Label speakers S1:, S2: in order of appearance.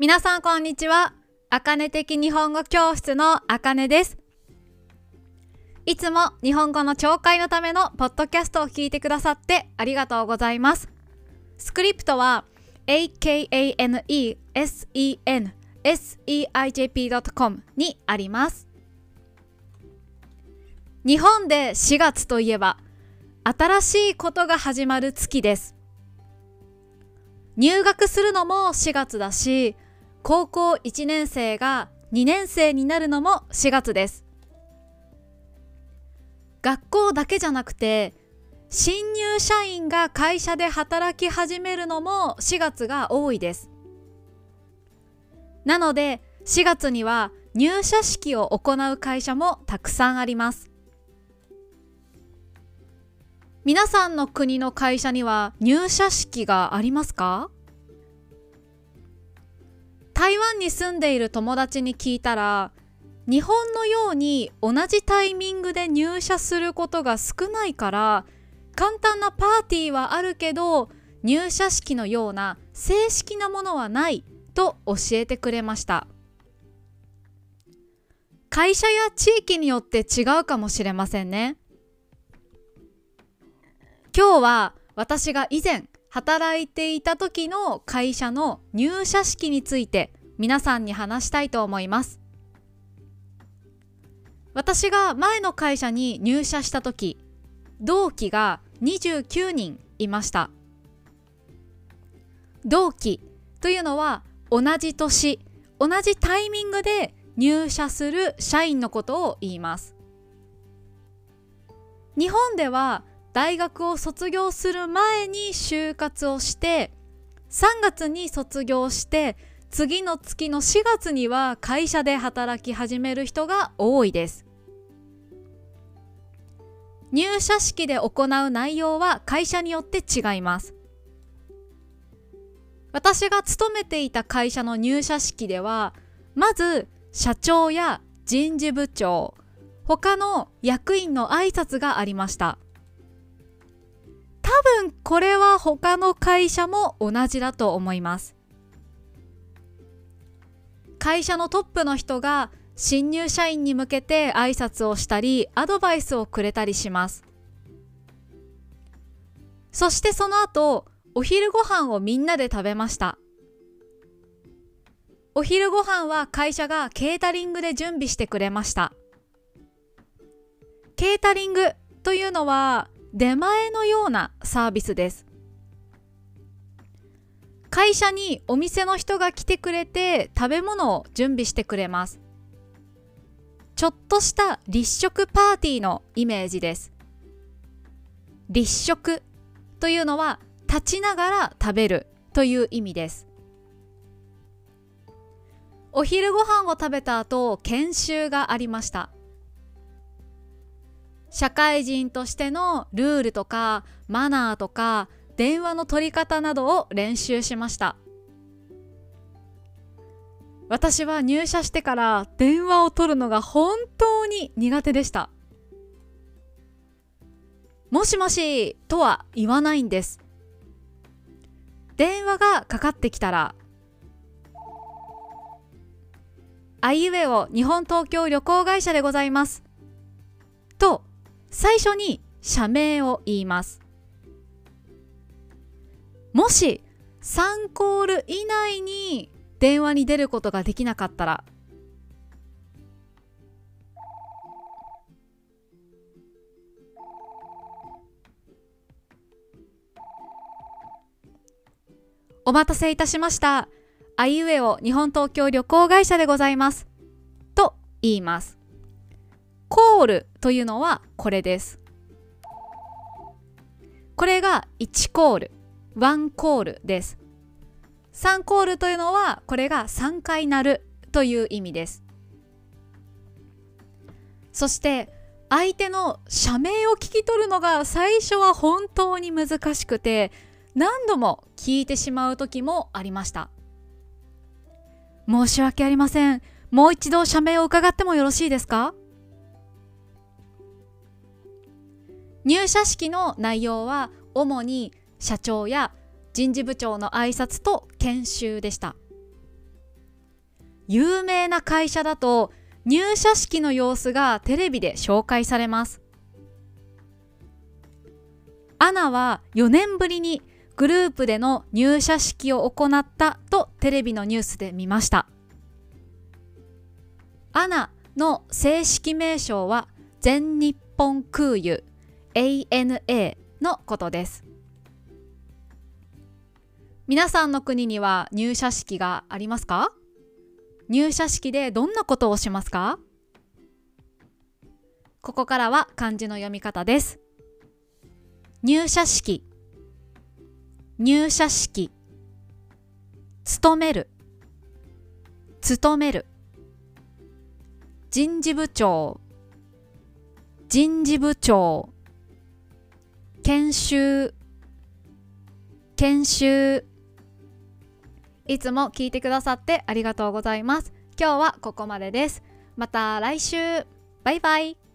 S1: 皆さんこんにちは。あかね的日本語教室のあかねです。いつも日本語の聴解のためのポッドキャストを聞いてくださってありがとうございます。スクリプトは akanesenseijp.com にあります。日本で4月といえば新しいことが始まる月です。入学するのも4月だし、高校1年生が2年生になるのも4月です。学校だけじゃなくて、新入社員が会社で働き始めるのも4月が多いです。なので、4月には入社式を行う会社もたくさんあります。皆さんの国の会社には入社式がありますか？台湾に住んでいる友達に聞いたら日本のように同じタイミングで入社することが少ないから簡単なパーティーはあるけど入社式のような正式なものはないと教えてくれました。会社や地域によって違うかもしれませんね。今日は私が以前働いていた時の会社の入社式について皆さんに話したいと思います。私が前の会社に入社した時同期が29人いました。同期というのは同じ年同じタイミングで入社する社員のことを言います。日本では大学を卒業する前に就活をして3月に卒業して次の月の4月には会社で働き始める人が多いです。入社式で行う内容は会社によって違います。私が勤めていた会社の入社式ではまず社長や人事部長他の役員の挨拶がありました。多分これは他の会社も同じだと思います。会社のトップの人が新入社員に向けて挨拶をしたりアドバイスをくれたりします。そしてその後お昼ご飯をみんなで食べました。お昼ご飯は会社がケータリングで準備してくれました。ケータリングというのは出前のようなサービスです。会社にお店の人が来てくれて食べ物を準備してくれます。ちょっとした立食パーティーのイメージです。立食というのは立ちながら食べるという意味です。お昼ご飯を食べた後研修がありました。社会人としてのルールとかマナーとか電話の取り方などを練習しました。私は入社してから電話を取るのが本当に苦手でした。もしもしとは言わないんです。電話がかかってきたらあいうえお日本東京旅行会社でございます。と最初に社名を言いますもし3コール以内に電話に出ることができなかったらお待たせいたしました。あいうえお日本東京旅行会社でございます。と言います。コールというのはこれです。これが1コール、1コールです。3コールというのはこれが3回鳴るという意味です。そして相手の社名を聞き取るのが最初は本当に難しくて何度も聞いてしまう時もありました申し訳ありませんもう一度社名を伺ってもよろしいですか？入社式の内容は主に社長や人事部長の挨拶と研修でした。有名な会社だと入社式の様子がテレビで紹介されます。アナは4年ぶりにグループでの入社式を行ったとテレビのニュースで見ました。アナの正式名称は全日本空輸。ANA のことです。皆さんの国には入社式がありますか？入社式でどんなことをしますか？ここからは漢字の読み方です。入社式。入社式。勤める。勤める。人事部長。人事部長。研修研修。いつも聞いてくださってありがとうございます。今日はここまでです。また来週。バイバイ。